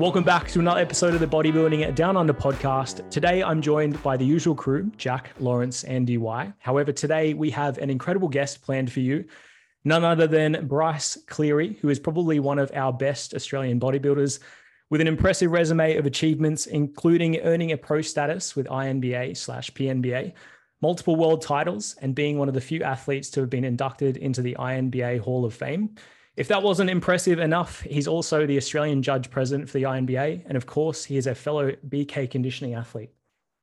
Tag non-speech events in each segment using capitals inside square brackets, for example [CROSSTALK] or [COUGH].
Welcome back to another episode of the Bodybuilding Down Under podcast. Today I'm joined by the usual crew, Jack, Lawrence, and DY. However, today we have an incredible guest planned for you. None other than Bryce Cleary, who is probably one of our best Australian bodybuilders with an impressive resume of achievements, including earning a pro status with INBA slash PNBA, multiple world titles, and being one of the few athletes to have been inducted into the INBA Hall of Fame. If that wasn't impressive enough, he's also the Australian judge president for the INBA. And of course, he is a fellow BK conditioning athlete.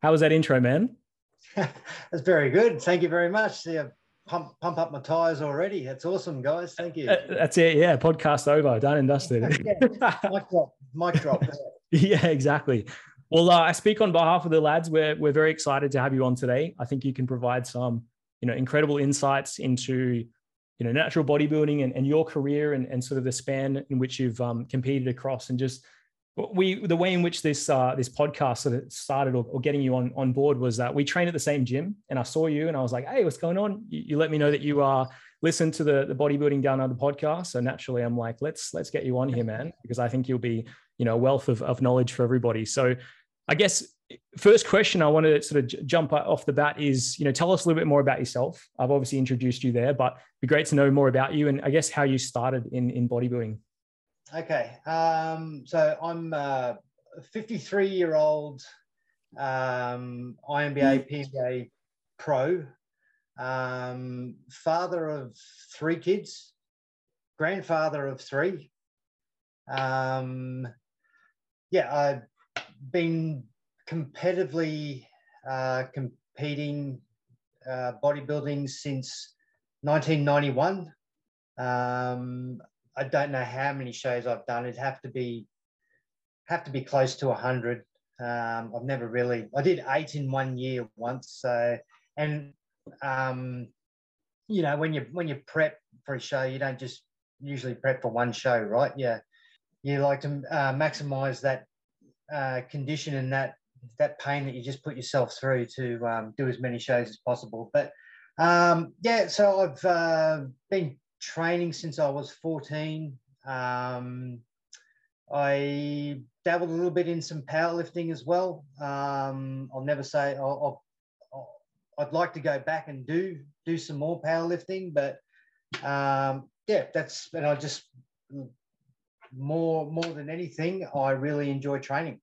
How was that intro, man? [LAUGHS] That's very good. Thank you very much. See, pump, pump up my tires already. That's awesome, guys. Thank you. Uh, that's it. Yeah. Podcast over. Done and dusted. [LAUGHS] yeah. Mic drop. Mic drop. [LAUGHS] yeah, exactly. Well, uh, I speak on behalf of the lads. We're, we're very excited to have you on today. I think you can provide some, you know, incredible insights into you know natural bodybuilding and, and your career and, and sort of the span in which you've um, competed across and just we the way in which this uh, this podcast sort of started or, or, getting you on on board was that we train at the same gym and I saw you and I was like hey what's going on? You, you let me know that you are uh, listen to the the bodybuilding down under podcast. So naturally I'm like let's let's get you on here man because I think you'll be you know a wealth of, of knowledge for everybody. So I guess first question I want to sort of jump off the bat is, you know, tell us a little bit more about yourself. I've obviously introduced you there, but it'd be great to know more about you and I guess how you started in in bodybuilding. Okay, um, so I'm a 53 year old um, INBA PBA pro, um, father of three kids, grandfather of three. Um, yeah, I've been competitively uh, competing uh, bodybuilding since 1991. Um, I don't know how many shows I've done. It'd have to be have to be close to 100. Um, I've never really. I did eight in one year once. So, and um, you know, when you when you prep for a show, you don't just usually prep for one show, right? Yeah, you like to uh, maximize that uh, condition and that that pain that you just put yourself through to um, do as many shows as possible. But um, yeah, so I've uh, been training since I was 14. Um, I dabbled a little bit in some powerlifting as well. Um, I'll never say I'll, I'll, I'd like to go back and do do some more powerlifting, but um, yeah, that's and I just more more than anything, I really enjoy training.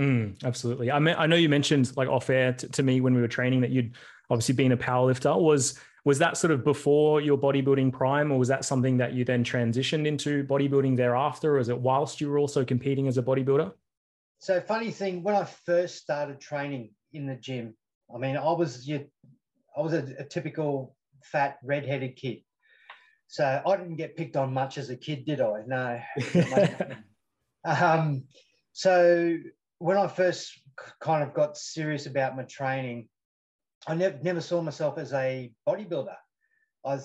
Mm, absolutely. I mean, I know you mentioned like off air t- to me when we were training that you'd obviously been a power lifter. Was was that sort of before your bodybuilding prime, or was that something that you then transitioned into bodybuilding thereafter, or is it whilst you were also competing as a bodybuilder? So funny thing, when I first started training in the gym, I mean, I was you, I was a, a typical fat redheaded kid. So I didn't get picked on much as a kid, did I? No. [LAUGHS] um, so when I first kind of got serious about my training, I never never saw myself as a bodybuilder. I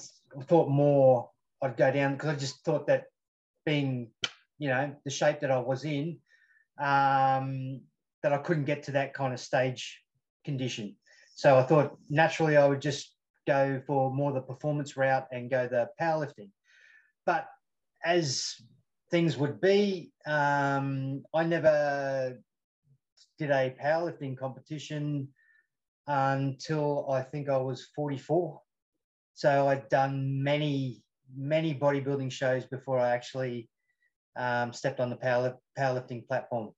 thought more I'd go down because I just thought that being, you know, the shape that I was in, um, that I couldn't get to that kind of stage condition. So I thought naturally I would just go for more the performance route and go the powerlifting. But as things would be, um, I never did a powerlifting competition until I think I was 44. So I'd done many, many bodybuilding shows before I actually um, stepped on the power, powerlifting platform.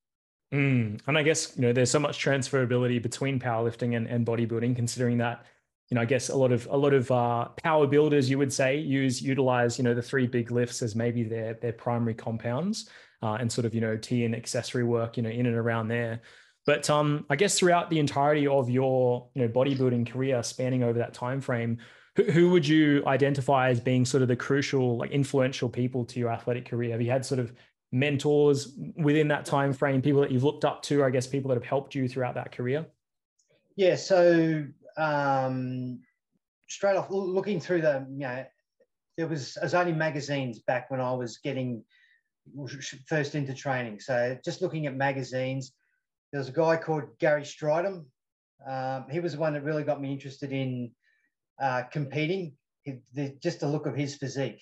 Mm. And I guess, you know, there's so much transferability between powerlifting and, and bodybuilding, considering that you know, I guess a lot of a lot of uh, power builders, you would say, use utilize you know the three big lifts as maybe their their primary compounds, uh, and sort of you know T and accessory work, you know, in and around there. But um, I guess throughout the entirety of your you know bodybuilding career, spanning over that time frame, who, who would you identify as being sort of the crucial, like influential people to your athletic career? Have you had sort of mentors within that time frame, people that you've looked up to? I guess people that have helped you throughout that career. Yeah, so um, straight off looking through the, you know, there was, as only magazines back when I was getting first into training. So just looking at magazines, there was a guy called Gary Strydom. Um, he was the one that really got me interested in uh, competing, the, just the look of his physique.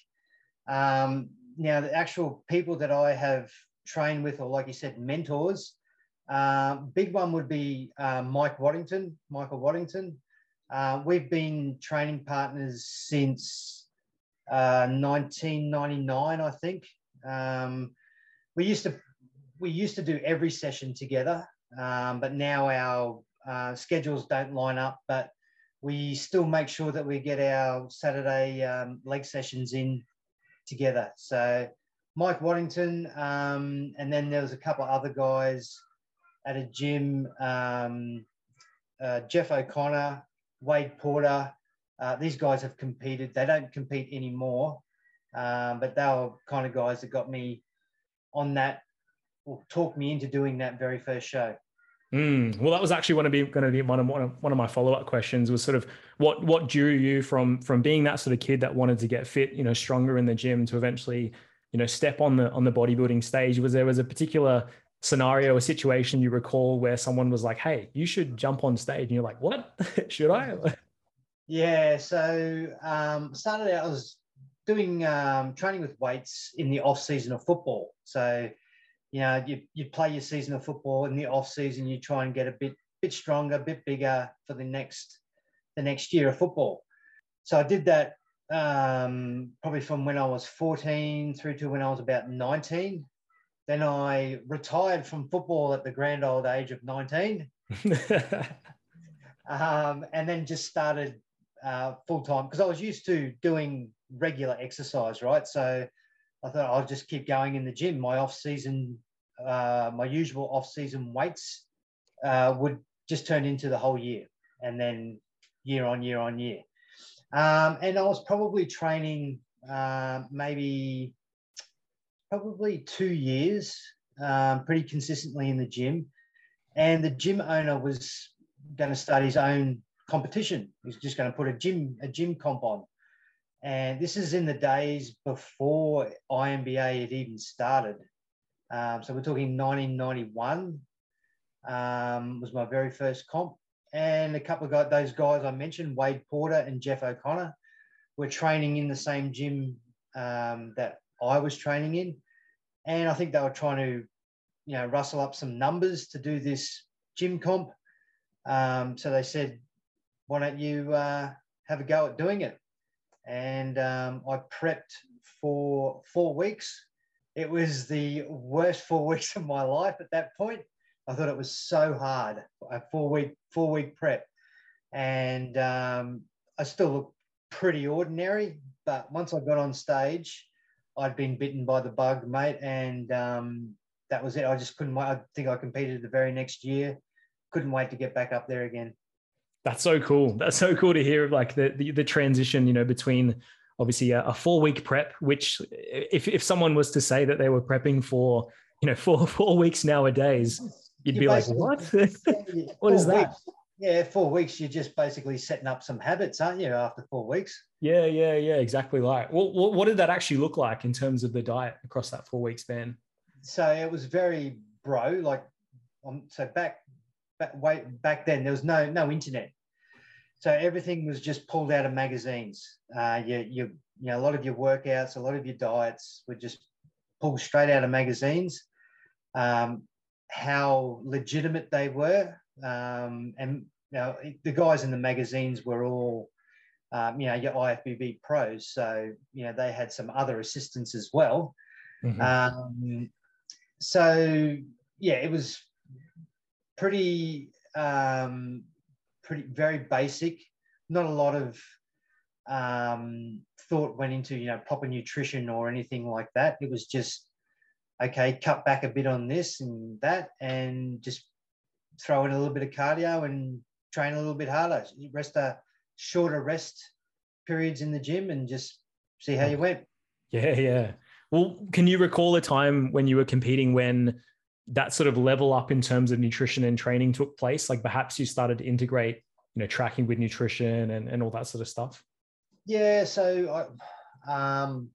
Um, now, the actual people that I have trained with, or like you said, mentors. Um, big one would be uh, Mike Waddington, Michael Waddington. Uh, we've been training partners since uh, 1999, I think. Um, we used to we used to do every session together, um, but now our uh, schedules don't line up. But we still make sure that we get our Saturday um, leg sessions in together. So Mike Waddington, um, and then there was a couple other guys at a gym. Um, uh, Jeff O'Connor, Wade Porter. Uh, these guys have competed. They don't compete anymore, um, but they were kind of guys that got me on that, or talked me into doing that very first show. Mm, well, that was actually going to be going to be one of one of, one of my follow up questions was sort of what what drew you from from being that sort of kid that wanted to get fit, you know, stronger in the gym to eventually, you know, step on the on the bodybuilding stage. Was there was a particular scenario, a situation you recall where someone was like, "Hey, you should jump on stage," and you're like, "What? [LAUGHS] should I?" Yeah. So um, started out I was doing um, training with weights in the off season of football. So you know, you, you play your season of football in the off season, you try and get a bit bit stronger, a bit bigger for the next the next year of football. So I did that um, probably from when I was 14 through to when I was about 19. Then I retired from football at the grand old age of 19. [LAUGHS] um, and then just started uh, full time because I was used to doing regular exercise, right? So I thought I'll just keep going in the gym. My off season, uh, my usual off season weights uh, would just turn into the whole year, and then year on year on year. Um, and I was probably training uh, maybe probably two years, um, pretty consistently in the gym. And the gym owner was going to start his own competition. He's just going to put a gym a gym comp on. And this is in the days before INBA had even started. Um, so we're talking 1991 um, was my very first comp. And a couple of guys, those guys I mentioned, Wade Porter and Jeff O'Connor, were training in the same gym um, that I was training in. And I think they were trying to, you know, rustle up some numbers to do this gym comp. Um, so they said, why don't you uh, have a go at doing it? And um, I prepped for four weeks. It was the worst four [LAUGHS] weeks of my life at that point. I thought it was so hard, a four week four week prep, and um, I still look pretty ordinary. But once I got on stage, I'd been bitten by the bug, mate, and um, that was it. I just couldn't. I think I competed the very next year. Couldn't wait to get back up there again. That's so cool. That's so cool to hear like the the, the transition, you know, between obviously a, a four week prep, which if if someone was to say that they were prepping for, you know, [LAUGHS] four four weeks nowadays, you'd you be like, what? [LAUGHS] what is that? Weeks. Yeah, four weeks. You're just basically setting up some habits, aren't you? After four weeks. Yeah, yeah, yeah. Exactly. Like, well, what, what did that actually look like in terms of the diet across that four week span? So it was very bro. Like, um, so back back way back then there was no no internet. So everything was just pulled out of magazines. Uh, you, you you know a lot of your workouts a lot of your diets were just pulled straight out of magazines. Um, how legitimate they were um, and you know the guys in the magazines were all um, you know your IFBB pros. So you know they had some other assistants as well. Mm-hmm. Um, so yeah it was pretty um, pretty very basic. Not a lot of um, thought went into you know proper nutrition or anything like that. It was just okay, cut back a bit on this and that, and just throw in a little bit of cardio and train a little bit harder. Rest a shorter rest periods in the gym and just see how you went. Yeah, yeah. Well, can you recall a time when you were competing when that sort of level up in terms of nutrition and training took place? Like perhaps you started to integrate, you know, tracking with nutrition and, and all that sort of stuff? Yeah, so I um,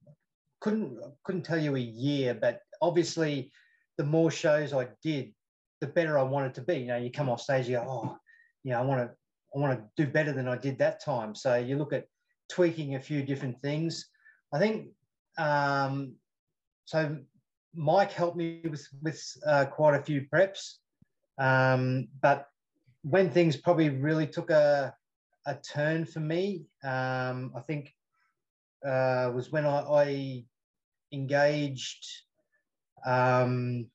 couldn't couldn't tell you a year, but obviously the more shows I did, the better I wanted to be. You know, you come off stage, you go, oh, you know, I want to I want to do better than I did that time. So you look at tweaking a few different things. I think um, so Mike helped me with with uh, quite a few preps, um, but when things probably really took a a turn for me, um, I think uh, was when I, I engaged um,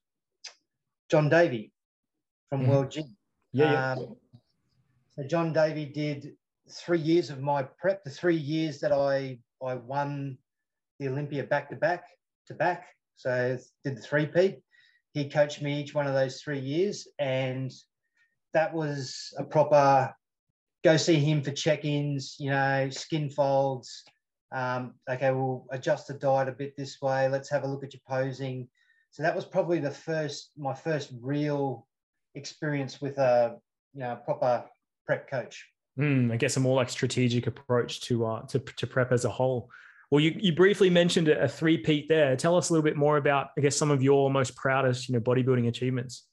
John Davey from mm-hmm. World Gym. Yeah, yeah. Um, so John Davey did three years of my prep, the three years that I I won the Olympia back to back to back. So did the three peat. He coached me each one of those three years, and that was a proper go see him for check-ins. You know, skin folds. Um, okay, we'll adjust the diet a bit this way. Let's have a look at your posing. So that was probably the first, my first real experience with a you know proper prep coach. Mm, I guess a more like strategic approach to uh, to to prep as a whole. Well, you, you briefly mentioned a three peat there. Tell us a little bit more about, I guess, some of your most proudest, you know, bodybuilding achievements.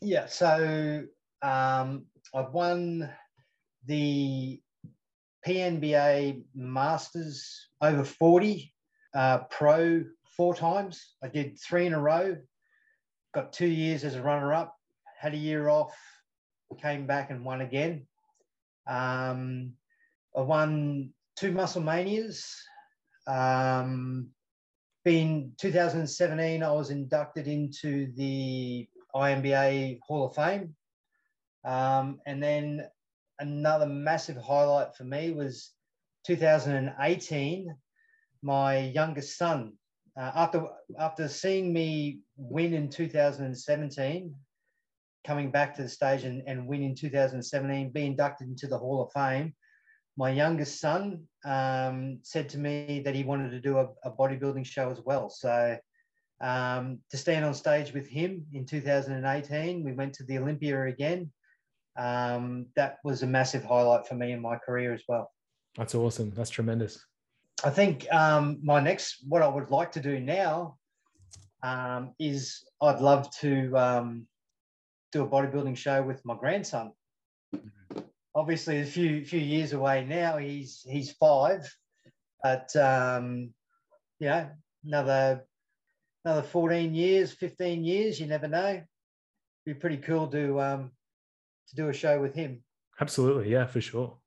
Yeah, so um, I've won the PNBA Masters over 40 uh, pro four times. I did three in a row, got two years as a runner up, had a year off, came back and won again. Um, I won two Muscle Manias. Um, in 2017, I was inducted into the INBA Hall of Fame. Um, and then another massive highlight for me was 2018. My youngest son, uh, after after seeing me win in 2017, coming back to the stage and, and win in 2017, be inducted into the Hall of Fame, my youngest son um, said to me that he wanted to do a, a bodybuilding show as well. So um, to stand on stage with him in 2018, we went to the Olympia again. Um, that was a massive highlight for me in my career as well. That's awesome. That's tremendous. I think um, my next, what I would like to do now um, is I'd love to um, do a bodybuilding show with my grandson. Obviously, a few few years away now. He's he's five, but um, you know, another another fourteen years, fifteen years. You never know. Be pretty cool to um, to do a show with him. Absolutely, yeah, for sure.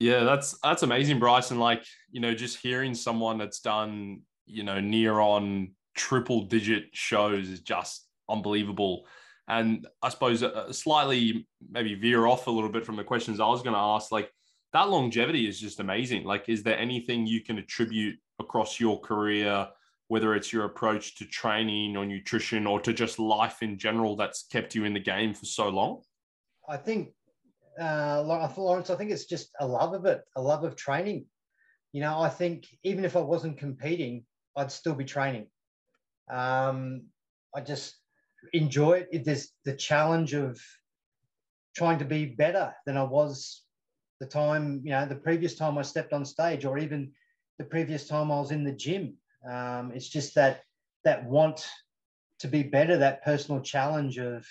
Yeah, that's that's amazing, Bryson. Like you know, just hearing someone that's done you know near on triple digit shows is just unbelievable. And I suppose uh, slightly maybe veer off a little bit from the questions I was going to ask. Like that longevity is just amazing. Like, is there anything you can attribute across your career, whether it's your approach to training or nutrition or to just life in general, that's kept you in the game for so long? I think, uh, Lawrence, I think it's just a love of it, a love of training. You know, I think even if I wasn't competing, I'd still be training. Um, I just enjoy it. There's the challenge of trying to be better than I was the time, you know, the previous time I stepped on stage, or even the previous time I was in the gym. Um, it's just that that want to be better, that personal challenge of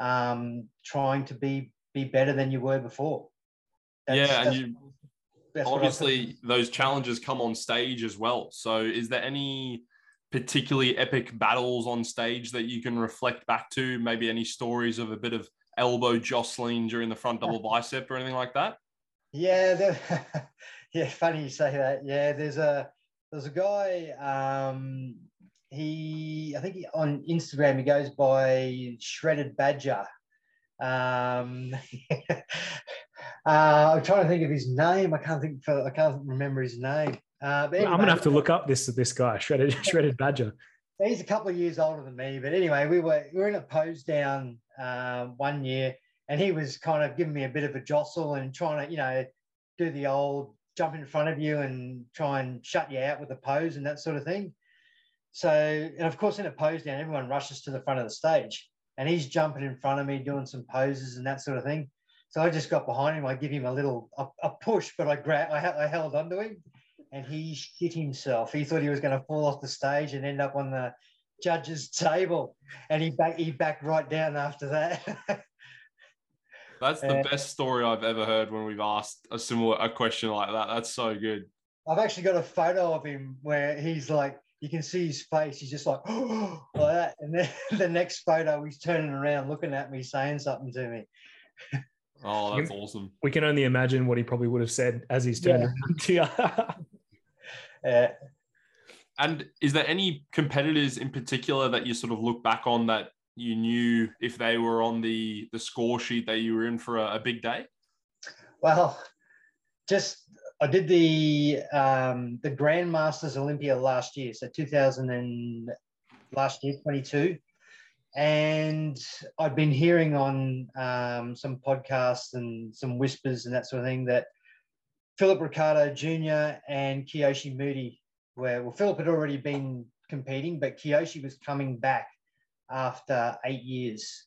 um, trying to be be better than you were before. That's, yeah, and you obviously those challenges come on stage as well. So, is there any particularly epic battles on stage that you can reflect back to? Maybe any stories of a bit of elbow jostling during the front double [LAUGHS] bicep or anything like that? Yeah, [LAUGHS] yeah. Funny you say that. Yeah, there's a there's a guy. Um, he I think he, on Instagram he goes by Shredded Badger. Um, [LAUGHS] uh, I'm trying to think of his name. I can't think. For, I can't remember his name. Uh, anyway, I'm gonna have to look up this this guy, shredded [LAUGHS] shredded badger. He's a couple of years older than me, but anyway, we were we were in a pose down um, one year, and he was kind of giving me a bit of a jostle and trying to you know do the old jump in front of you and try and shut you out with a pose and that sort of thing. So, and of course, in a pose down, everyone rushes to the front of the stage, and he's jumping in front of me doing some poses and that sort of thing. So I just got behind him. I give him a little a, a push, but I grabbed, I, I held onto him, and he shit himself. He thought he was going to fall off the stage and end up on the judge's [LAUGHS] table, and he back he backed right down after that. [LAUGHS] That's the best story I've ever heard when we've asked a similar a question like that. That's so good. I've actually got a photo of him where he's like you can see his face. He's just like, oh, [GASPS] like that. And then [LAUGHS] the next photo, he's turning around, looking at me, saying something to me. Oh, that's awesome. We can only imagine what he probably would have said as he's turned Yeah. around to you. Uh, And is there any competitors in particular that you sort of look back on that you knew if they were on the the score sheet that you were in for a, a big day? well, just I did the um, the Grandmasters Olympia last year, so 2000 and last year, 22, and I'd been hearing on um, some podcasts and some whispers and that sort of thing that Philip Ricardo Jr. and Kiyoshi Moody were well, Philip had already been competing, but Kiyoshi was coming back after eight years,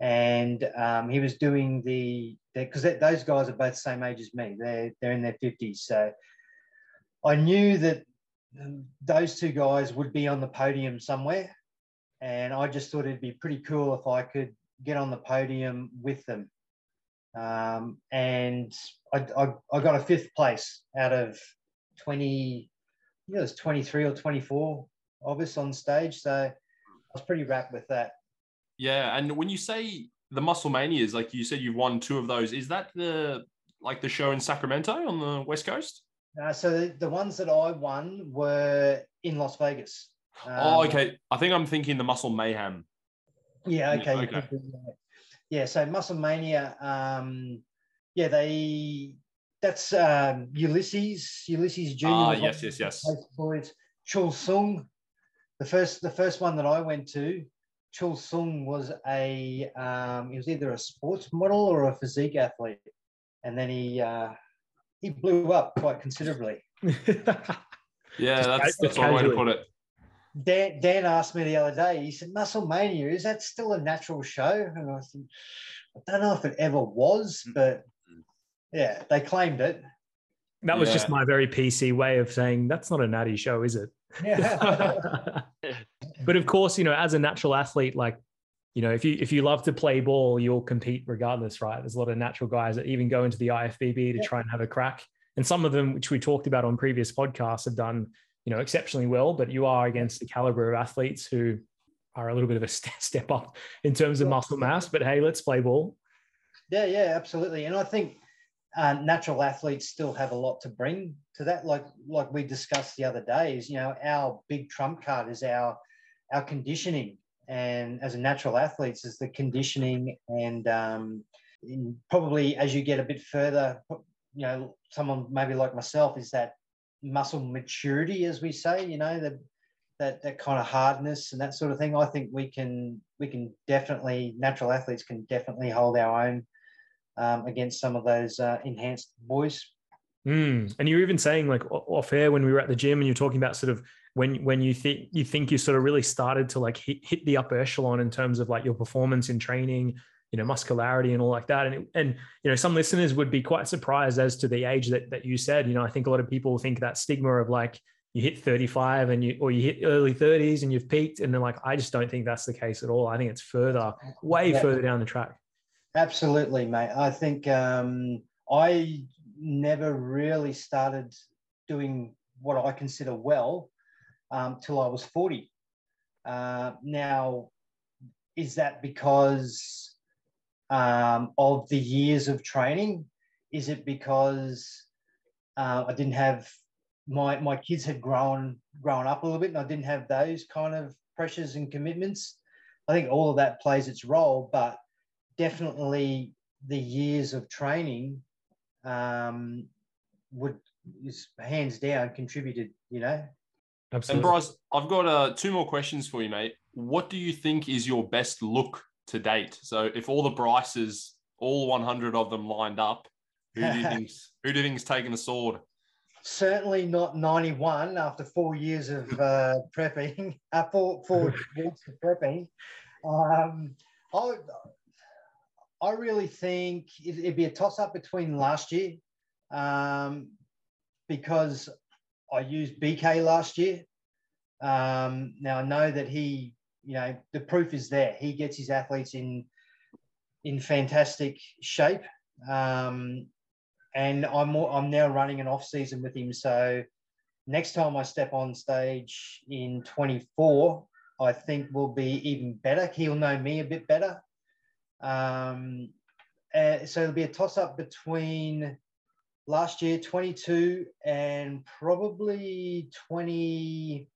and um, he was doing the because those guys are both the same age as me. They're they're in their fifties, so I knew that those two guys would be on the podium somewhere, and I just thought it'd be pretty cool if I could get on the podium with them. Um, and I, I, I got a fifth place out of 20, I think it was 23 or 24 of us on stage. So I was pretty rapt with that. Yeah, and when you say the Muscle Manias, like you said, you've won two of those. Is that the like the show in Sacramento on the West Coast? Uh, so the, the ones that I won were in Las Vegas. oh, Um, okay. I think I'm thinking the Muscle Mayhem. Yeah, okay. okay. Could do that. Yeah, so Muscle Mania, um, yeah, they that's um, Ulysses, Ulysses Jr. Ah, was yes, yes, yes. place Boys. Chul Soon, the first the first one that I went to, Chul Soon was a um, he was either a sports model or a physique athlete, and then he uh, he blew up quite considerably. [LAUGHS] Yeah, that's ca- that's one way to put it. Dan, Dan asked me the other day, he said, Muscle Mania, is that still a natural show? And I said, I don't know if it ever was, Mm. but yeah, they claimed it. that was just my very PC way of saying that's not a natty show, is it? Yeah. [LAUGHS] [LAUGHS] but of course, you know, as a natural athlete, like, you know, if you if you love to play ball, you'll compete regardless, right? There's a lot of natural guys that even go into the IFBB to Yeah. try and have a crack. And some of them, which we talked about on previous podcasts, have done, you know, exceptionally well. But you are against the caliber of athletes who are a little bit of a [LAUGHS] st- step up in terms of muscle mass. But hey, let's play ball. yeah, yeah, absolutely. And I think uh, natural athletes still have a lot to bring to that. Like like we discussed the other day, is you know, our big trump card is our our conditioning. And as a natural athletes, is the conditioning and um, in probably as you get a bit further, you know, someone maybe like myself is that muscle maturity, as we say, you know, that that that kind of hardness and that sort of thing. I think we can we can definitely natural athletes can definitely hold our own um, against some of those uh, enhanced boys. Mm. And you're even saying like off air when we were at the gym and you're talking about sort of when when you think you think you sort of really started to like hit, hit the upper echelon in terms of like your performance in training, you know, muscularity and all like that. And it, and you know, some listeners would be quite surprised as to the age that that you said. You know, I think a lot of people think that stigma of like you hit 35 and you or you hit early 30s and you've peaked, and then like I just don't think that's the case at all. I think it's further, way Yeah. further down the track. Absolutely, mate. I think um, I never really started doing what I consider well um, till I was 40. Uh, now, is that because um, of the years of training? Is it because uh, I didn't have my my kids had grown grown up a little bit, and I didn't have those kind of pressures and commitments? I think all of that plays its role, but definitely the years of training um, would is hands down contributed. You know, Absolutely. And Bryce, I've got uh, two more questions for you, mate. What do you think is your best look to date? So, if all the Bryces, all 100 of them lined up, who do you [LAUGHS] think's who do you think's taking the sword? certainly not 91 after four years of uh, prepping, [LAUGHS] uh, four, four [LAUGHS] weeks of prepping. Um, I, I really think it, it'd be a toss up between last year um, because I used BK last year. Um, now I know that he, you know, the proof is there. He gets his athletes in in fantastic shape. Um, and I'm I'm now running an off season with him, so next time I step on stage in 24, I think will be even better. He'll know me a bit better. Um, uh, so it'll be a toss up between last year 22 and probably 20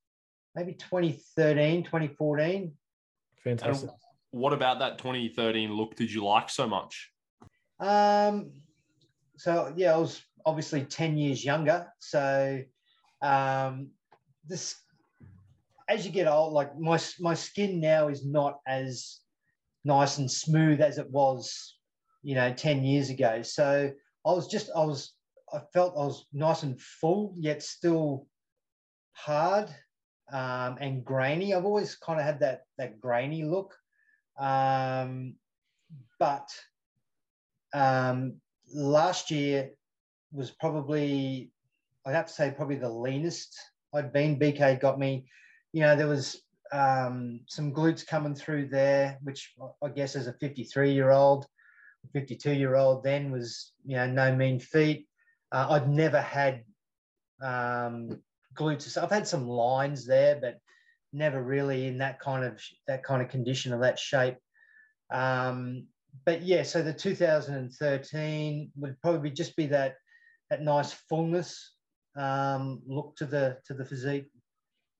maybe 2013 2014 fantastic. And what about that 2013 look? Did you like so much? Um so yeah i was obviously 10 years younger. So um this as you get old like my my skin now is not as nice and smooth as it was you know 10 years ago. So I was just I was I felt I was nice and full, yet still hard um, and grainy. I've always kind of had that that grainy look, um, but um, last year was probably I'd have to say probably the leanest I'd been. BK got me, you know, there was um, some glutes coming through there, which I guess as a 53 year old, 52 year old then was you know no mean feat. Uh, I'd never had um, glutes. I've had some lines there, but never really in that kind of that kind of condition or that shape. Um, but yeah, so the 2013 would probably just be that that nice fullness um, look to the to the physique.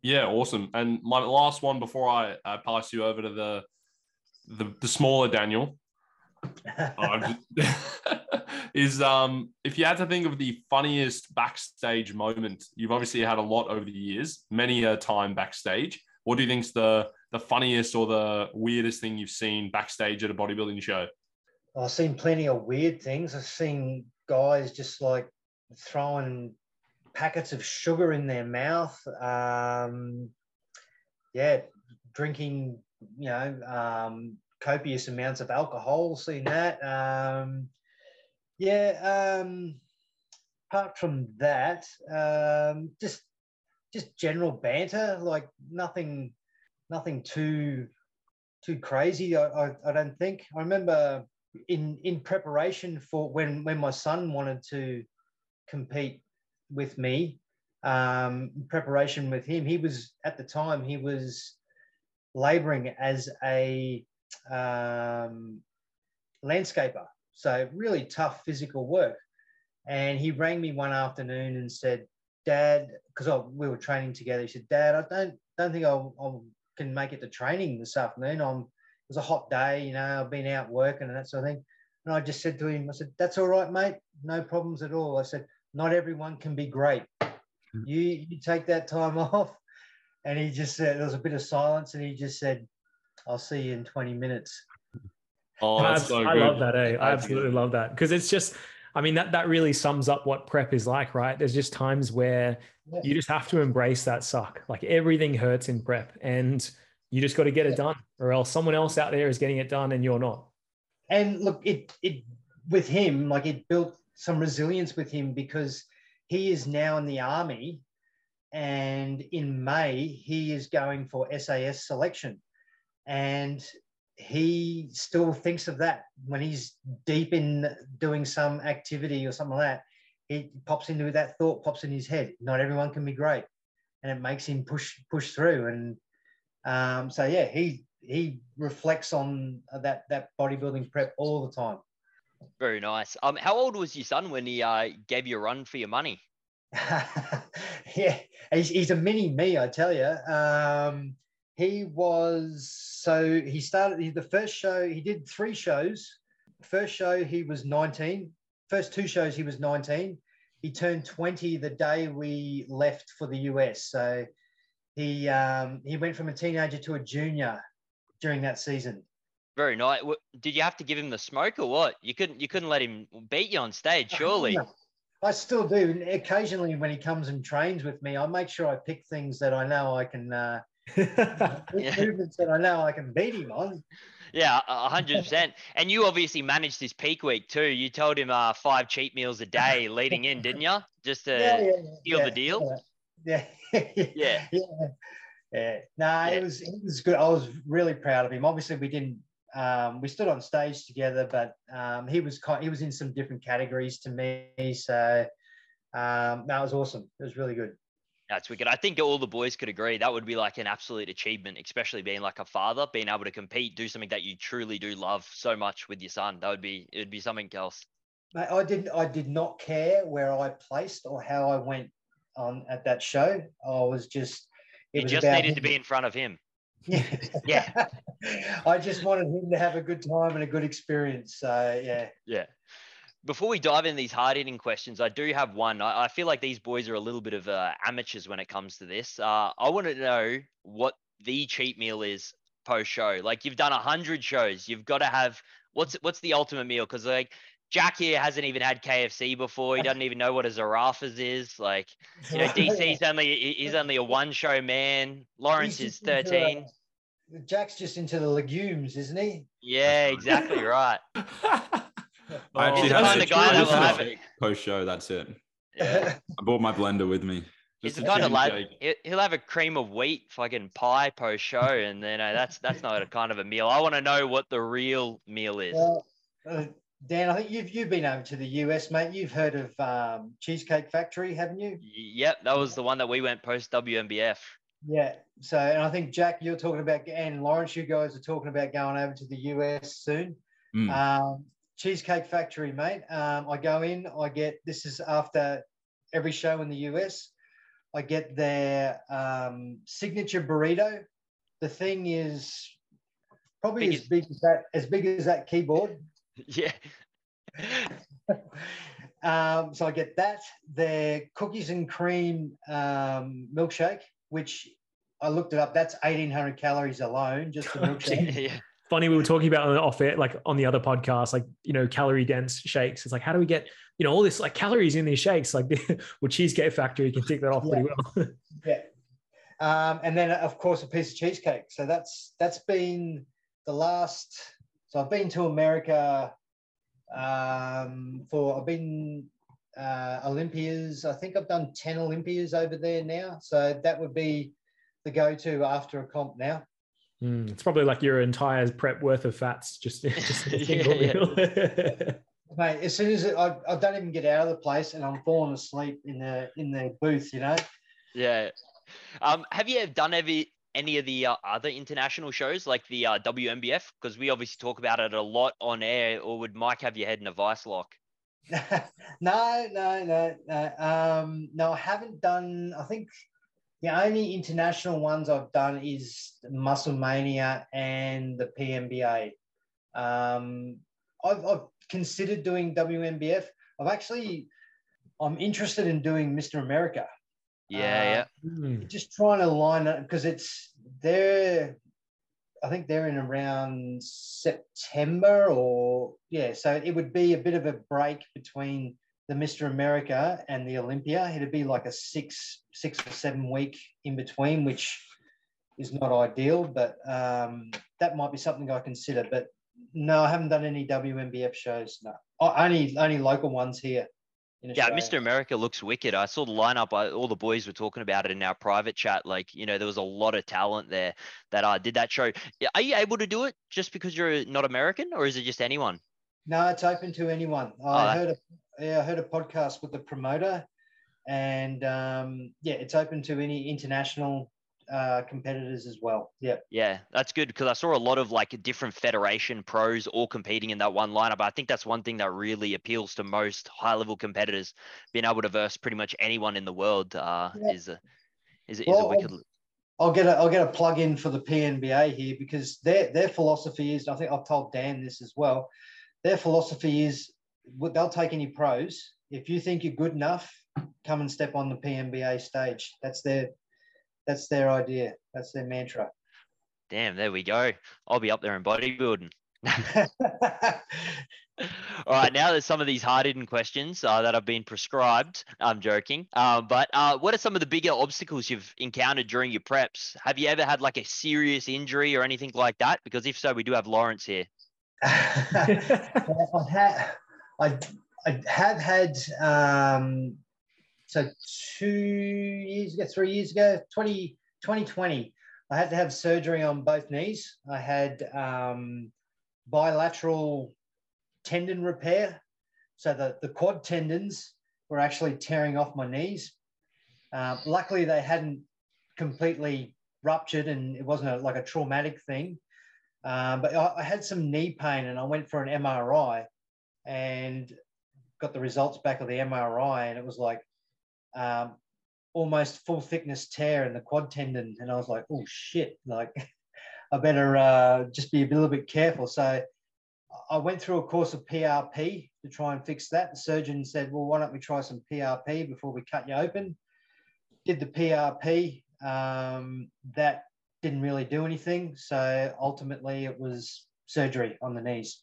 Yeah, awesome. And my last one before I, I pass you over to the the, the smaller Daniel [LAUGHS] oh, [LAUGHS] is um if you had to think of the funniest backstage moment, you've obviously had a lot over the years, many a time backstage. What do you think's the the funniest or the weirdest thing you've seen backstage at a bodybuilding show? I've seen plenty of weird things. I've seen guys just like throwing packets of sugar in their mouth. Um, yeah, drinking, you know, um, copious amounts of alcohol. Seen that. Um, yeah. Um, apart from that, um, just just general banter, like nothing, nothing too too crazy. I, I, I don't think. I remember in in preparation for when when my son wanted to compete with me um, preparation with him he was at the time he was laboring as a um, landscaper. So really tough physical work. And he rang me one afternoon and said, Dad, because we were training together. He said, Dad, I don't don't think I can make it to training this afternoon. I'm it was a hot day, you know, I've been out working and that sort of thing. And I just said to him, I said, That's all right, mate. No problems at all. I said, Not everyone can be great. Hmm. You you take that time [LAUGHS] off. And he just said there was a bit of silence and he just said, I'll see you in 20 minutes. Oh, that's I, so I love that. Eh? I absolutely love that because it's just, I mean, that that really sums up what prep is like, right? There's just times where you just have to embrace that suck. Like everything hurts in prep, and you just got to get it done, or else someone else out there is getting it done and you're not. And look, it it with him, like it built some resilience with him because he is now in the army, and in May he is going for SAS selection and he still thinks of that when he's deep in doing some activity or something like that. He pops into that thought, pops in his head. Not everyone can be great, and it makes him push push through. And um, so yeah, he he reflects on that that bodybuilding prep all the time. Very nice. Um, how old was your son when he uh, gave you a run for your money? [LAUGHS] yeah, he's, he's a mini me, I tell you. Um, he was so he started the first show he did three shows. First show he was 19 first two shows he was 19 he turned 20 the day we left for the us so he um, he went from a teenager to a junior during that season. Very nice. Did you have to give him the smoke or what? You couldn't you couldn't let him beat you on stage [LAUGHS] surely. I still do. Occasionally, when he comes and trains with me, I make sure I pick things that I know I can uh, movements that I know I can beat him on. Yeah, hundred percent. And you obviously managed this peak week too. You told him uh, five cheat meals a day leading in, didn't you? Just to yeah, yeah, seal yeah, the deal. Yeah, [LAUGHS] yeah, yeah. yeah. No, it was it was good. I was really proud of him. Obviously, we didn't. Um, we stood on stage together, but um, he was he was in some different categories to me. So um, that was awesome. It was really good. That's wicked. I think all the boys could agree that would be like an absolute achievement, especially being like a father, being able to compete, do something that you truly do love so much with your son. That would be it would be something else. Mate, I didn't I did not care where I placed or how I went on at that show. I was just it you was just needed him. to be in front of him. Yeah. [LAUGHS] yeah. I just wanted him to have a good time and a good experience. So yeah. Yeah. Before we dive in these hard hitting questions, I do have one. I, I, feel like these boys are a little bit of uh, amateurs when it comes to this. Uh, I want to know what the cheat meal is post show. Like you've done a hundred shows, you've got to have what's what's the ultimate meal? Because like Jack here hasn't even had KFC before. He doesn't even know what a Zarraffa's is. Like, you know, DC's [LAUGHS] only he's only a one show man. Lawrence is thirteen. Uh, Jack's just into the legumes, isn't he? Yeah, exactly right. [LAUGHS] I actually have kind of guy that will have it. Post show, that's it. Yeah. I brought my blender with me. He's the kind of lad. He'll have a cream of wheat fucking pie post show, [LAUGHS] and then uh, that's that's not a kind of a meal. I want to know what the real meal is. Well, uh, Dan, I think you've you've been over to the US, mate. You've heard of um, Cheesecake Factory, haven't you? Yep, that was the one that we went post WNBF. Yeah. So, and I think Jack, you're talking about, and Lawrence, you guys are talking about going over to the US soon. Mm. Um, Cheesecake Factory, mate. Um, I go in, I get this is after every show in the US. I get their um, signature burrito. The thing is probably big as big as that, as big as that keyboard. [LAUGHS] Yeah. [LAUGHS] um, so I get that. Their cookies and cream um, milkshake, which I looked it up. That's 1,800 calories alone, just the [LAUGHS] milkshake. yeah funny we were talking about on the off it like on the other podcast like you know calorie dense shakes. It's like how do we get you know all this like calories in these shakes? Like [LAUGHS] well cheesecake factory can tick that off yeah. pretty well. [LAUGHS] Yeah. Um, and then of course a piece of cheesecake. So that's that's been the last so i've been to america um, for i've been uh, olympias. I think i've done 10 olympias over there now. So that would be the go-to after a comp now Mm, it's probably like your entire prep worth of fats just, [LAUGHS] just a [LAUGHS] single yeah, meal. Yeah. [LAUGHS] Mate, as soon as it, I, I don't even get out of the place and I'm falling asleep in the in the booth, you know. Yeah. Um, have you ever done any any of the uh, other international shows like the uh, WNBF? Because we obviously talk about it a lot on air. Or would Mike have your head in a vice lock? no, no, no, no. Um, no, I haven't done. I think the only international ones I've done is Musclemania and the PNBA. Um, I've, I've considered doing WNBF. I've actually, I'm interested in doing Mr. America. Yeah, uh, yeah. Just trying to line up because it's they're, I think they're in around September or yeah. So it would be a bit of a break between the Mr. America and the Olympia. It'd be like a six, six or seven week in between, which is not ideal, but um, that might be something I consider. But no, I haven't done any WNBF shows. No, oh, only only local ones here. Yeah, Mr. America looks wicked. I saw the lineup. I, all the boys were talking about it in our private chat. Like, you know, there was a lot of talent there that uh, did that show. Are you able to do it just because you're not American, or is it just anyone? No, it's open to anyone. I oh, heard a, yeah, I heard a podcast with the promoter, and um, yeah, it's open to any international uh, competitors as well. Yeah. Yeah, that's good because I saw a lot of like different federation pros all competing in that one lineup. I think that's one thing that really appeals to most high level competitors, being able to verse pretty much anyone in the world. Uh, yeah. Is a is, a, well, a wicked. I'll get a I'll get a plug in for the PNBA here because their their philosophy is I think I've told Dan this as well. Their philosophy is they'll take any pros. If you think you're good enough, come and step on the PNBA stage. That's their that's their idea. That's their mantra. Damn, there we go. I'll be up there in bodybuilding. [LAUGHS] All right, now there's some of these hard-hitting questions uh, that have been prescribed. I'm joking, uh, but uh, what are some of the bigger obstacles you've encountered during your preps? Have you ever had like a serious injury or anything like that? Because if so, we do have Lawrence here. [LAUGHS] I've had I I have had um, so two years ago, three years ago, 20, 2020, I had to have surgery on both knees. I had um, bilateral tendon repair. So the, the quad tendons were actually tearing off my knees. Um, luckily, they hadn't completely ruptured and it wasn't a, like a traumatic thing. Um, but I, I, had some knee pain and I went for an MRI and got the results back of the MRI and it was like um, almost full thickness tear in the quad tendon. And I was like, oh shit, like [LAUGHS] I better uh, just be a little bit careful. So I went through a course of PRP to try and fix that. The surgeon said, well, why don't we try some PRP before we cut you open? Did the PRP. Um, that didn't really do anything. So ultimately, it was surgery on the knees.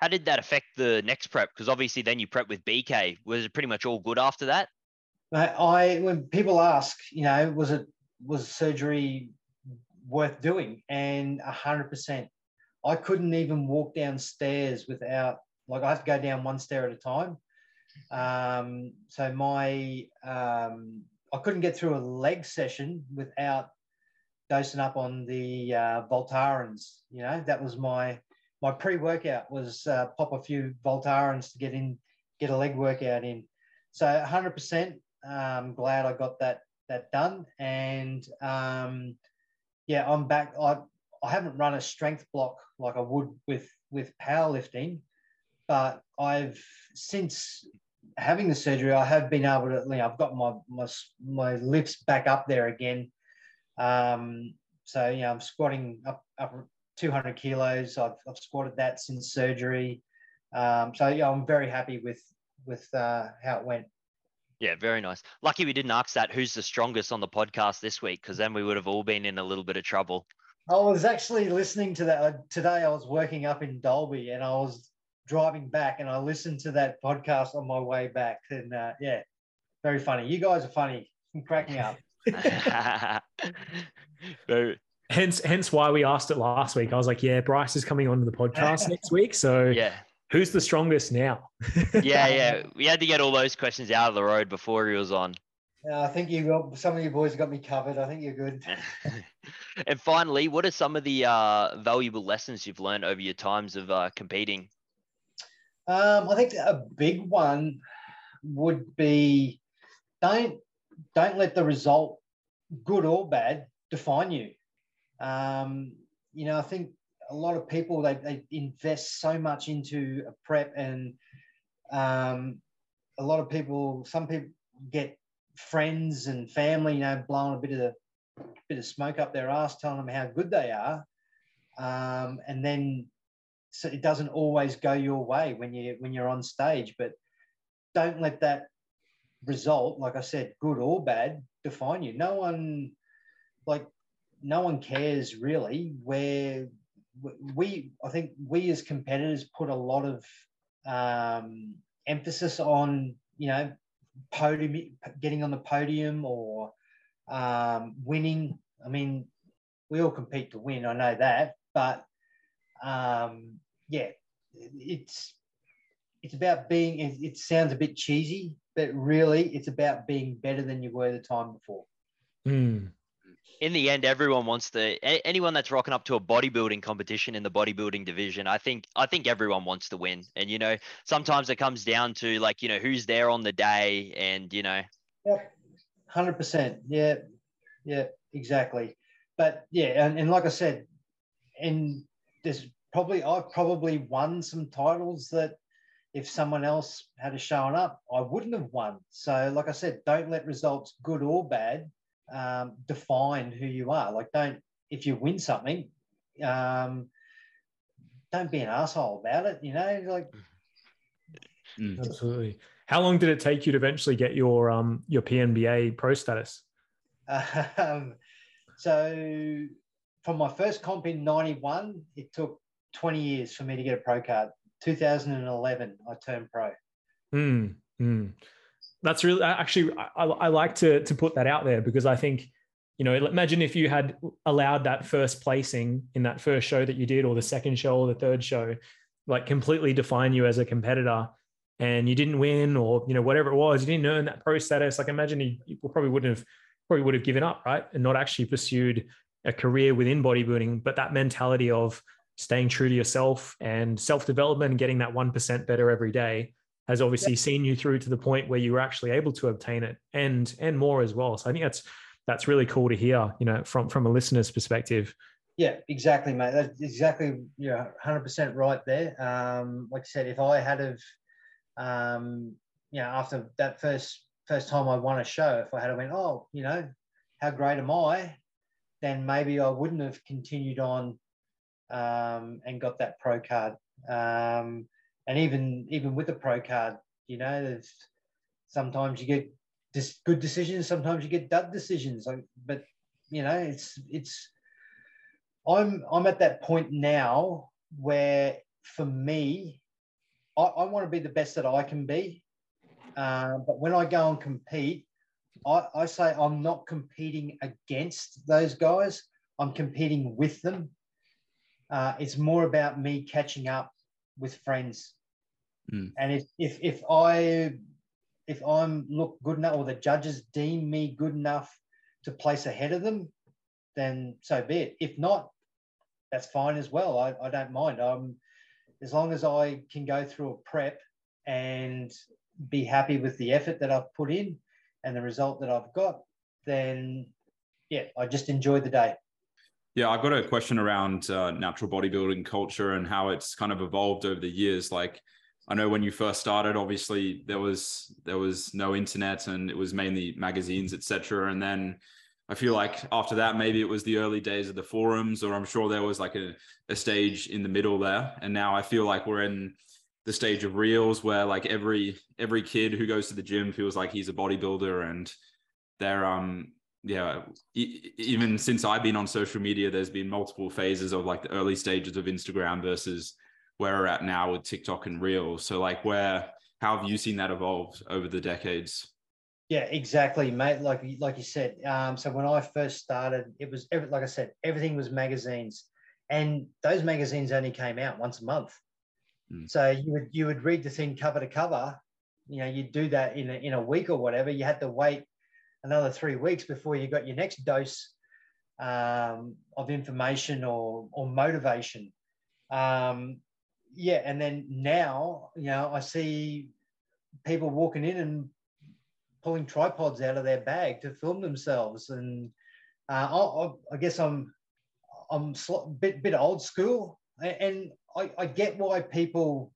How did that affect the next prep? Because obviously, then you prep with BK. Was it pretty much all good after that? I when people ask, you know, was it was surgery worth doing? And hundred percent, I couldn't even walk downstairs without like I have to go down one stair at a time. Um, so my um, I couldn't get through a leg session without dosing up on the uh, Voltarens. You know, that was my my pre-workout was uh, pop a few Voltarens to get in, get a leg workout in. So 100%, um, glad I got that that done. And um, yeah, I'm back. I I haven't run a strength block like I would with with powerlifting, but I've since having the surgery, I have been able to. You know, I've got my my my lifts back up there again. Um, so you know, I'm squatting up up 200 kilos. I've, I've squatted that since surgery. Um, so yeah, I'm very happy with with uh, how it went. Yeah, very nice. Lucky we didn't ask that. Who's the strongest on the podcast this week? Because then we would have all been in a little bit of trouble. I was actually listening to that uh, today. I was working up in Dalby, and I was driving back, and I listened to that podcast on my way back. And uh, yeah, very funny. You guys are funny. I'm cracking up. [LAUGHS] very, hence hence why we asked it last week. I was like, yeah, Bryce is coming on to the podcast [LAUGHS] next week. So yeah. Who's the strongest now? [LAUGHS] yeah, yeah. [LAUGHS] We had to get all those questions out of the road before he was on. Yeah, I think you got some of you boys got me covered. I think you're good. and finally, what are some of the uh, valuable lessons you've learned over your times of uh, competing? Um, I think a big one would be don't don't let the result, good or bad, define you. Um, you know, I think a lot of people they, they invest so much into a prep, and um, a lot of people, some people get friends and family, you know, blowing a bit of the bit of smoke up their ass, telling them how good they are, um, and then so it doesn't always go your way when you when you're on stage. But don't let that result, like I said, good or bad, define you. No one like no one cares really where we i think we as competitors put a lot of um, emphasis on you know podium getting on the podium or um, winning. I mean we all compete to win i know that but um, yeah it's it's about being it, sounds a bit cheesy but really it's about being better than you were the time before. Mm in the end, everyone wants to. Anyone that's rocking up to a bodybuilding competition in the bodybuilding division, I think, I think everyone wants to win. And you know, sometimes it comes down to like, you know, who's there on the day, and you know. Yep, hundred percent. Yeah, yeah, exactly. But yeah, and, and like I said, and there's probably I've probably won some titles that if someone else had a shown up, I wouldn't have won. So, like I said, don't let results, good or bad, um, define who you are. Like, don't if you win something, um, don't be an asshole about it. You know, like mm. absolutely. How long did it take you to eventually get your um your PNBA pro status? Um, so from my first comp in '91, it took 20 years for me to get a pro card. 2011, I turned pro. Hmm. Mm that's really actually I, I like to to put that out there because I think you know imagine if you had allowed that first placing in that first show that you did or the second show or the third show like completely define you as a competitor and you didn't win or you know whatever it was you didn't earn that pro status. Like imagine you, you probably wouldn't have probably would have given up right? And not actually pursued a career within bodybuilding but that mentality of staying true to yourself and self development and getting that 1% better every day has obviously seen you through to the point where you were actually able to obtain it and and more as well. So I think that's that's really cool to hear, you know, from from a listener's perspective. Yeah, exactly, mate. That's exactly you're 100 percent right there. Um, like I said, if I had of, um, you know, after that first first time I won a show, if I had went, oh, you know, how great am I? Then maybe I wouldn't have continued on um, and got that pro card. Um, and even even with a pro card, you know, sometimes you get just good decisions, sometimes you get dud decisions. Like, but you know, it's it's. I'm I'm at that point now where for me, I, I want to be the best that I can be. Uh, but when I go and compete, I, I say I'm not competing against those guys. I'm competing with them. Uh, it's more about me catching up with friends Mm. And if, if if I if I'm look good enough or the judges deem me good enough to place ahead of them, then so be it. If not, that's fine as well. I, I don't mind. Um, as long as I can go through a prep and be happy with the effort that I've put in and the result that I've got, then yeah, I just enjoy the day. Yeah, I've got a question around uh, natural bodybuilding culture and how it's kind of evolved over the years. Like, I know when you first started, obviously there was there was no internet and it was mainly magazines, etc. And then I feel like after that, maybe it was the early days of the forums, or I'm sure there was like a, a stage in the middle there. And now I feel like we're in the stage of reels where like every every kid who goes to the gym feels like he's a bodybuilder and they're um yeah e- even since i've been on social media there's been multiple phases of like the early stages of instagram versus where we're at now with TikTok and Reels. So like where how have you seen that evolve over the decades? Yeah, exactly, mate. Like like you said. Um, so when I first started, it was every, like I said, everything was magazines, and those magazines only came out once a month. Mm. So you would you would read the thing cover to cover. You know, you'd do that in a, in a week or whatever. You had to wait another three weeks before you got your next dose um, of information or or motivation. Um, yeah, and then now, you know, I see people walking in and pulling tripods out of their bag to film themselves, and uh, I, I, guess I'm I'm a bit bit old school, and I, I get why people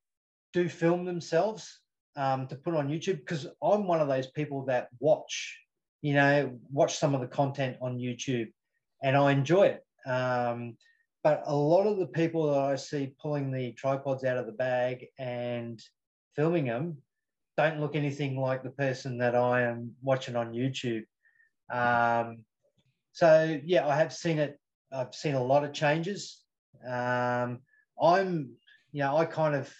do film themselves um, to put on YouTube because I'm one of those people that watch, you know, watch some of the content on YouTube, and I enjoy it. Um, but a lot of the people that I see pulling the tripods out of the bag and filming them don't look anything like the person that I am watching on YouTube. Um, so yeah, I have seen it. I've seen a lot of changes. Um, I'm, you know, I kind of,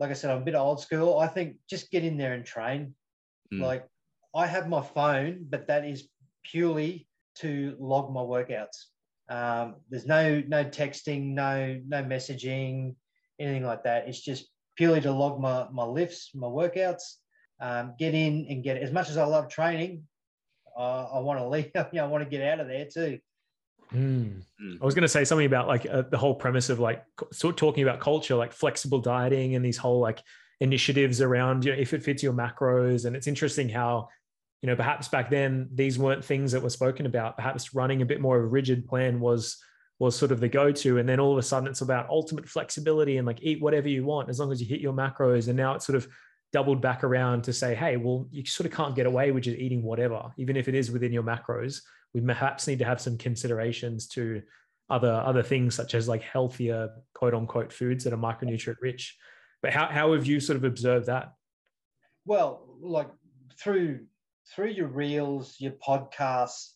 like I said, I'm a bit old school. I think just get in there and train. Mm. Like I have my phone, but that is purely to log my workouts. Um, there's no no texting, no no messaging, anything like that. It's just purely to log my my lifts, my workouts, um, get in and get it. As much as I love training, uh, I want to leave. You [LAUGHS] know, I want to get out of there too. Mm. I was going to say something about like uh, the whole premise of like sort of talking about culture, like flexible dieting and these whole like initiatives around you know if it fits your macros. And it's interesting how you know perhaps back then these weren't things that were spoken about. Perhaps running a bit more of a rigid plan was was sort of the go-to. And then all of a sudden it's about ultimate flexibility and like eat whatever you want as long as you hit your macros. And now it's sort of doubled back around to say hey well you sort of can't get away with just eating whatever even if it is within your macros. We perhaps need to have some considerations to other other things such as like healthier quote unquote foods that are micronutrient rich. But how, how have you sort of observed that? Well like through through your reels, your podcasts,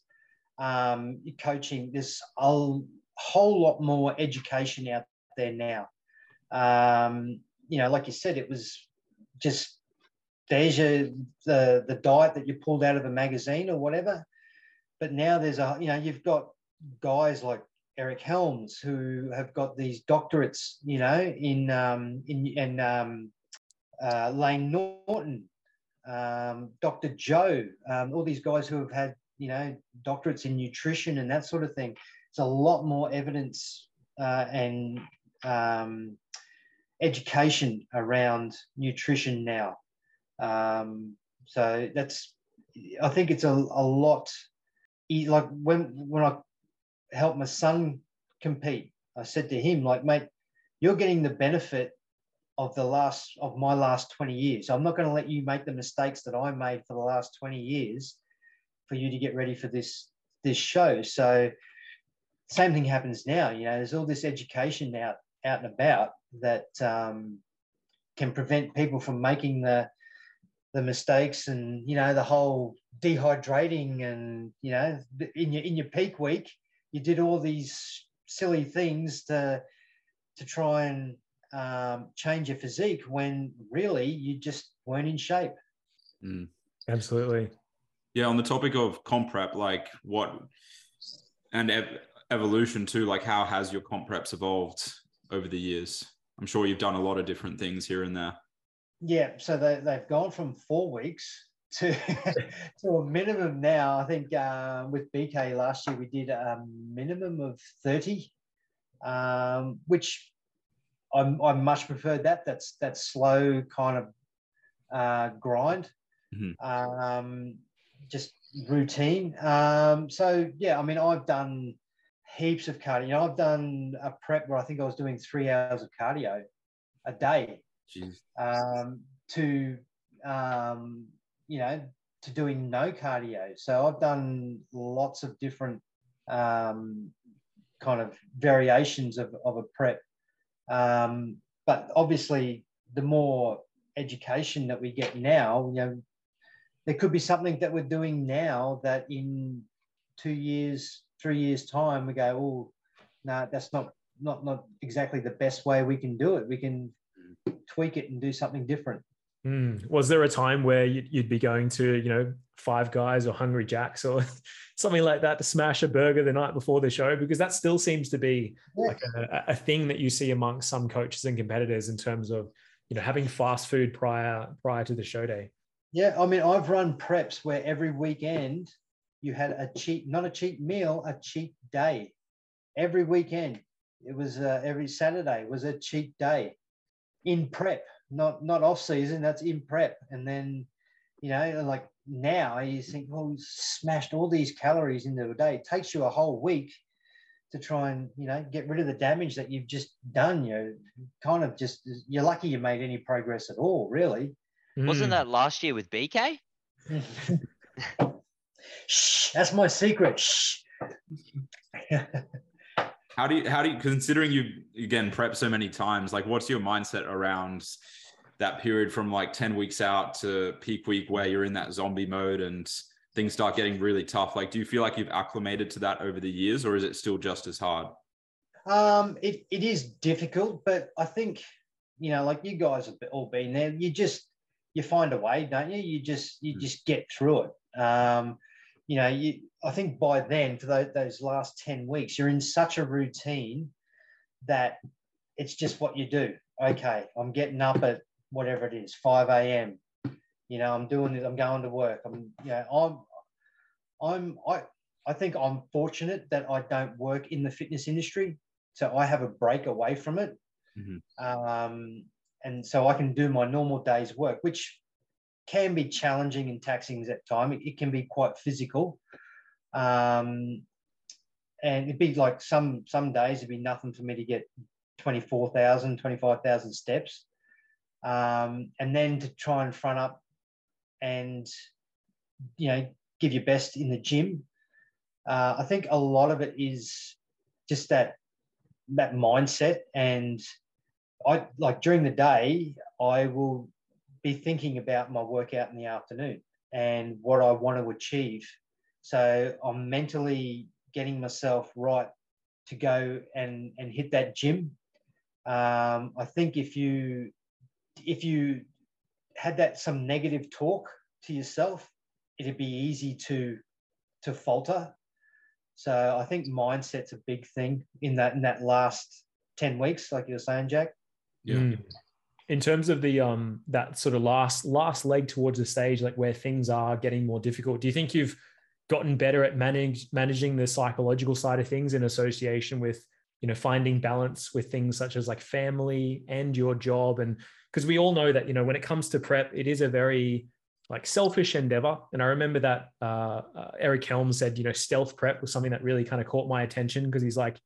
um, your coaching, there's a whole lot more education out there now. Um, you know, like you said, it was just there's your the the diet that you pulled out of a magazine or whatever. But now there's a you know you've got guys like Eric Helms who have got these doctorates, you know, in um, in in um, uh, Layne Norton, um, Dr. Joe, um, all these guys who have had, you know, doctorates in nutrition and that sort of thing. It's a lot more evidence uh, and um, education around nutrition now. Um, so that's, I think it's a, a lot. Like when when I helped my son compete, I said to him, like, mate, you're getting the benefit of the last of my last 20 years. I'm not going to let you make the mistakes that I made for the last 20 years for you to get ready for this this show. So same thing happens now. You know, there's all this education out out and about that um, can prevent people from making the the mistakes and you know the whole dehydrating and you know in your in your peak week you did all these silly things to to try and um, change your physique when really you just weren't in shape. Mm. Absolutely. Yeah. On the topic of comp prep, like what and ev- evolution too, like how has your comp preps evolved over the years? I'm sure you've done a lot of different things here and there. Yeah. So they, they've gone from four weeks to [LAUGHS] to a minimum now. I think uh, with BK last year we did a minimum of 30, um, which I, I much preferred that. That's that slow kind of uh, grind, mm-hmm. um, just routine. Um, so yeah, I mean, I've done heaps of cardio. You know, I've done a prep where I think I was doing three hours of cardio a day. Um, to um, you know to doing no cardio. So I've done lots of different um, kind of variations of, of a prep um, but obviously, the more education that we get now, you know, there could be something that we're doing now that in two years, three years time, we go, oh, no, nah, that's not not not exactly the best way we can do it. We can tweak it and do something different. Mm. Was there a time where you'd be going to, you know, Five Guys or Hungry Jacks or [LAUGHS] something like that to smash a burger the night before the show? Because that still seems to be yeah. like a, a, thing that you see amongst some coaches and competitors in terms of, you know, having fast food prior prior to the show day. Yeah, I mean, I've run preps where every weekend you had a cheap, not a cheap meal, a cheap day. Every weekend, it was uh, every Saturday was a cheap day in prep not not off season. That's in prep, and then you know, like now you think, well, we smashed all these calories into a day. It takes you a whole week to try and you know get rid of the damage that you've just done. You're kind of just you're lucky you made any progress at all, really. Wasn't mm. that last year with BK? [LAUGHS] Shh, that's my secret. Shh. how do you how do you considering you again prep so many times like what's your mindset around that period from like 10 weeks out to peak week where you're in that zombie mode and things start getting really tough. Like do you feel like you've acclimated to that over the years or is it still just as hard? Um it, it is difficult but i think you know like you guys have all been there. You just you find a way don't you? You just you hmm. just get through it. Um you know you i think by then for those, those last 10 weeks you're in such a routine that it's just what you do. Okay i'm getting up at whatever it is, 5 a.m. You know, I'm doing it, I'm going to work. I'm, you know, I'm, I'm, I, I think I'm fortunate that I don't work in the fitness industry. So I have a break away from it. Mm-hmm. Um, and so I can do my normal day's work, which can be challenging and taxing at time. It, it can be quite physical. Um, and it'd be like some some days it'd be nothing for me to get 24,000, 25,000 steps um, and then to try and front up and you know give your best in the gym. Uh, I think a lot of it is just that that mindset, and I like during the day I will be thinking about my workout in the afternoon and what I want to achieve. So I'm mentally getting myself right to go and and hit that gym. Um, I think if you if you had that some negative talk to yourself, it'd be easy to to falter. So I think mindset's a big thing in that in that last 10 weeks, like you were saying, Jack. Yeah. Mm. In terms of the um that sort of last last leg towards the stage, like where things are getting more difficult, do you think you've gotten better at manage managing the psychological side of things in association with you know finding balance with things such as like family and your job. And because we all know that you know when it comes to prep it is a very like selfish endeavor. And i remember that uh, uh, eric helms said you know stealth prep was something that really kind of caught my attention because he's like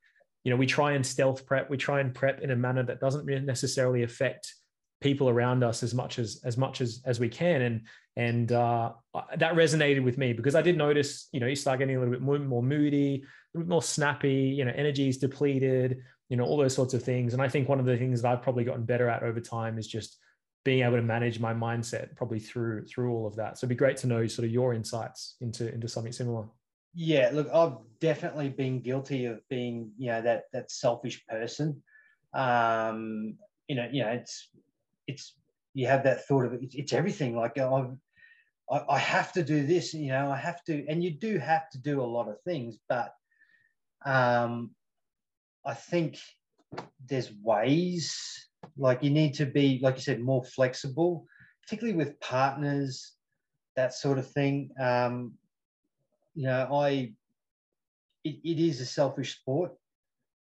you know we try and stealth prep. We try and prep in a manner that doesn't necessarily affect people around us as much as as much as as we can. And and uh, that resonated with me because i did notice you know you start getting a little bit more, more moody more snappy you know energy is depleted you know all those sorts of things. And i think one of the things that i've probably gotten better at over time is just being able to manage my mindset probably through through all of that. So it'd be great to know sort of your insights into into something similar. Yeah look i've definitely been guilty of being you know that that selfish person. Um you know you know it's it's you have that thought of it, it's everything. Like I've I, I have to do this, you know, I have to, and you do have to do a lot of things, but um, I think there's ways, like you need to be, like you said, more flexible, particularly with partners, that sort of thing. Um, you know, I, it, it is a selfish sport,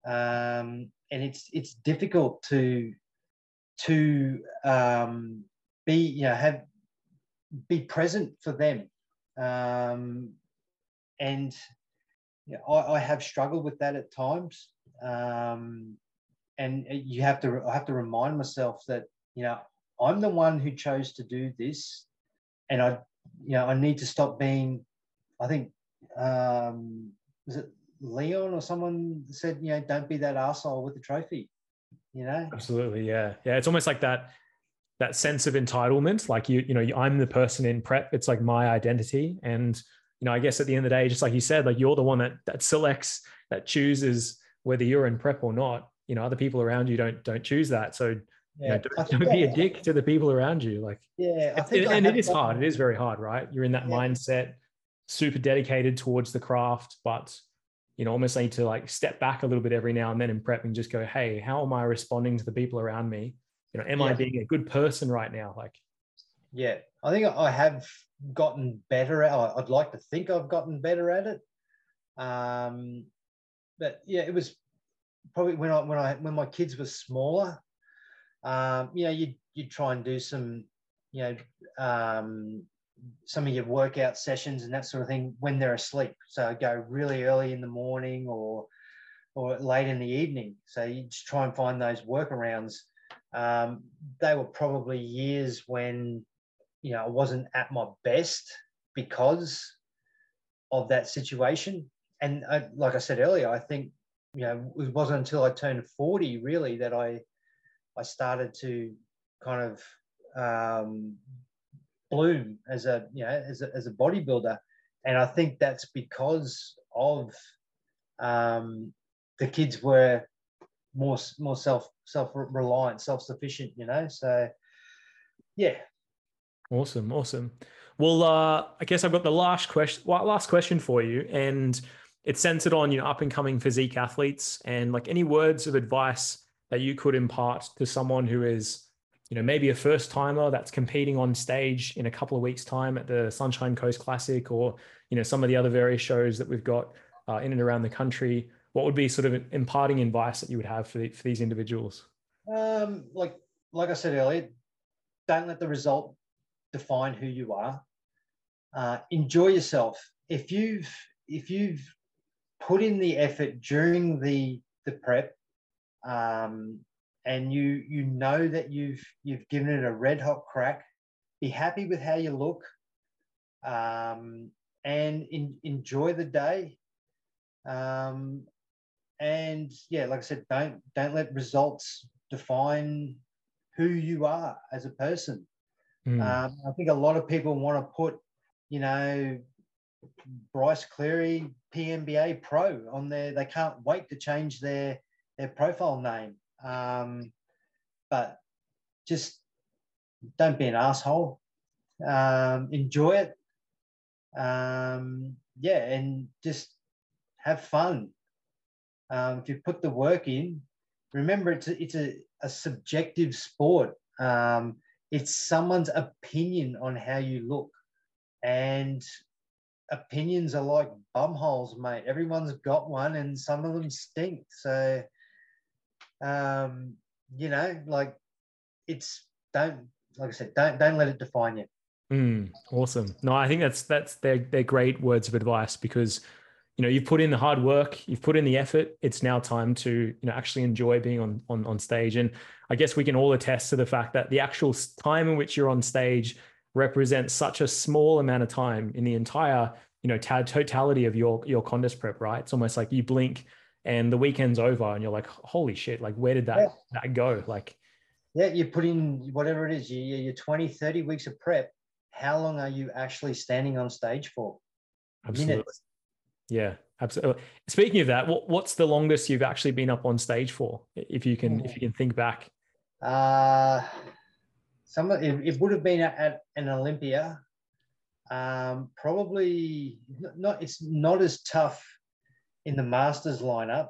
um, and it's it's difficult to to um, be, you know, have be present for them. Um, and know, I, I, have struggled with that at times. Um, and you have to, I have to remind myself that, you know, I'm the one who chose to do this. And I, you know, I need to stop being, I think, um, was it Leon or someone said, you know, don't be that asshole with the trophy, you know? Absolutely. Yeah. Yeah. It's almost like that that sense of entitlement like you you know i'm the person in prep it's like my identity and you know i guess at the end of the day just like you said like you're the one that that selects that chooses whether you're in prep or not. You know other people around you don't don't choose that. So yeah, you know, don't, don't be a dick to the people around you like yeah it, and it is hard. It is very hard right? You're in that yeah. mindset super dedicated towards the craft but you know almost need to like step back a little bit every now and then in prep and just go hey how am i responding to the people around me? You know am yeah. i being a good person right now? Like yeah i think i have gotten better at i'd like to think i've gotten better at it. Um but yeah it was probably when i when i when my kids were smaller um you know you you try and do some you know um some of your workout sessions and that sort of thing when they're asleep. So go really early in the morning or or late in the evening. So you just try and find those workarounds. Um, they were probably years when you know I wasn't at my best because of that situation. And I, like I said earlier, I think you know it wasn't until I turned forty really that I I started to kind of um, bloom as a you know as a, as a bodybuilder, and I think that's because of um, the kids were more more self self reliant, self sufficient. You know, so yeah. Awesome, awesome. Well, uh, I guess I've got the last question. Last question for you, and it's centered on you know up and coming physique athletes, and like any words of advice that you could impart to someone who is you know maybe a first timer that's competing on stage in a couple of weeks time at the sunshine coast classic or you know some of the other various shows that we've got uh, in and around the country what would be sort of imparting advice that you would have for, the, for these individuals? Um, like like I said earlier, don't let the result define who you are. Uh, enjoy yourself. If you've if you've put in the effort during the the prep, um, and you you know that you've you've given it a red hot crack, be happy with how you look, um, and in, enjoy the day. Um, and yeah, like I said, don't don't let results define who you are as a person. Mm. Um, I think a lot of people want to put, you know, Bryce Cleary PNBA Pro on there. They can't wait to change their their profile name. Um, but just don't be an asshole. Um, enjoy it. Um, yeah, and just have fun. Um, if you put the work in, remember it's a, it's a, a subjective sport. Um, it's someone's opinion on how you look. And opinions are like bum holes, mate. Everyone's got one and some of them stink. So um, you know, like it's don't like I said, don't don't let it define you. Mm, awesome. No, I think that's that's they're they're great words of advice because you know you've put in the hard work, you've put in the effort. It's now time to you know actually enjoy being on on on stage. And I guess we can all attest to the fact that the actual time in which you're on stage represents such a small amount of time in the entire you know totality of your your contest prep. Right? It's almost like you blink and the weekend's over and you're like, holy shit! Like where did that yeah. that go? Like yeah, you put in whatever it is, you, you're 20, 30 weeks of prep. How long are you actually standing on stage for? Absolutely. Minutes. Yeah, absolutely. Speaking of that, what, what's the longest you've actually been up on stage for? If you can, if you can think back. Uh, some it, it would have been at, at an Olympia. Um, probably not. It's not as tough in the Masters lineup,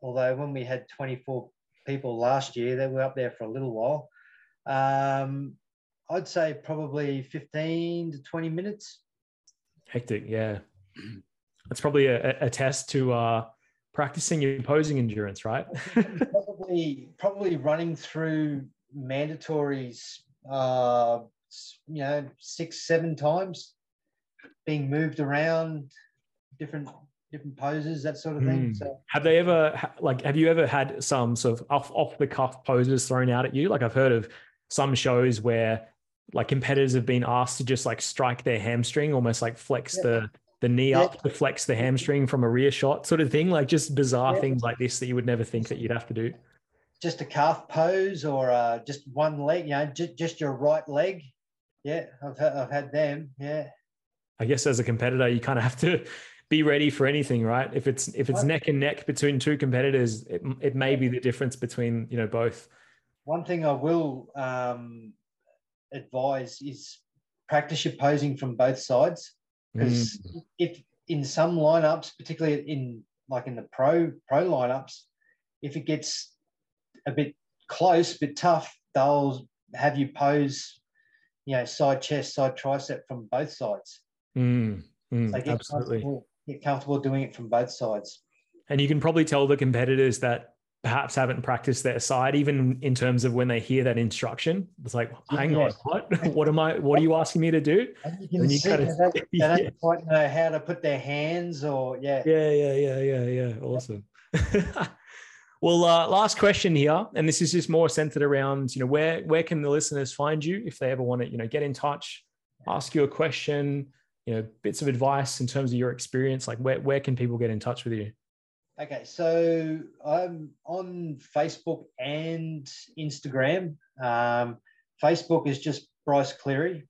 although when we had 24 people last year they were up there for a little while. Um, I'd say probably 15 to 20 minutes. Hectic, yeah. [CLEARS THROAT] That's probably a, a test to uh, practicing your posing endurance, right? [LAUGHS] probably, probably running through mandatories, uh, you know, six, seven times, being moved around, different different poses, that sort of thing. Mm. So, have they ever like have you ever had some sort of off off the cuff poses thrown out at you? Like I've heard of some shows where like competitors have been asked to just like strike their hamstring, almost like flex yeah. the the knee yeah. up to flex the hamstring from a rear shot, sort of thing. Like just bizarre yeah. things like this that you would never think that you'd have to do. Just a calf pose or uh, just one leg, you know, just, just your right leg. Yeah, I've had, I've had them. Yeah. I guess as a competitor, you kind of have to be ready for anything, right? If it's if it's neck and neck between two competitors, it, it may be the difference between you know both. One thing I will um, advise is practice your posing from both sides because mm. if in some lineups, particularly in like in the pro pro lineups, if it gets a bit close, a bit tough, they'll have you pose, you know, side chest, side tricep from both sides. Mm, mm, absolutely get comfortable doing it from both sides. And you can probably tell the competitors that perhaps haven't practiced their side, even in terms of when they hear that instruction. It's like, hang yeah. on, what? [LAUGHS] What am I? What are you asking me to do? And you can and you see kind of, they, [LAUGHS] they yeah. don't quite know how to put their hands, or yeah, yeah, yeah, yeah, yeah, yeah. Awesome. [LAUGHS] well, uh, last question here, and this is just more centered around, you know, where where can the listeners find you if they ever want to, you know, get in touch, ask you a question, you know bits of advice in terms of your experience like where, where can people get in touch with you okay so i'm on facebook and instagram um, facebook is just bryce cleary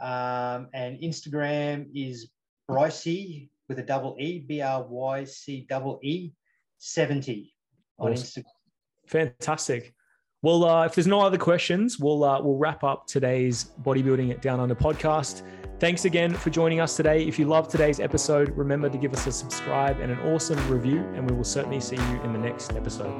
um, and instagram is brycey with a double e b-r-y-c double e 70 on awesome. instagram fantastic well, uh, if there's no other questions, we'll uh, we'll wrap up today's bodybuilding it down under podcast. Thanks again for joining us today. If you love today's episode, remember to give us a subscribe and an awesome review, and we will certainly see you in the next episode.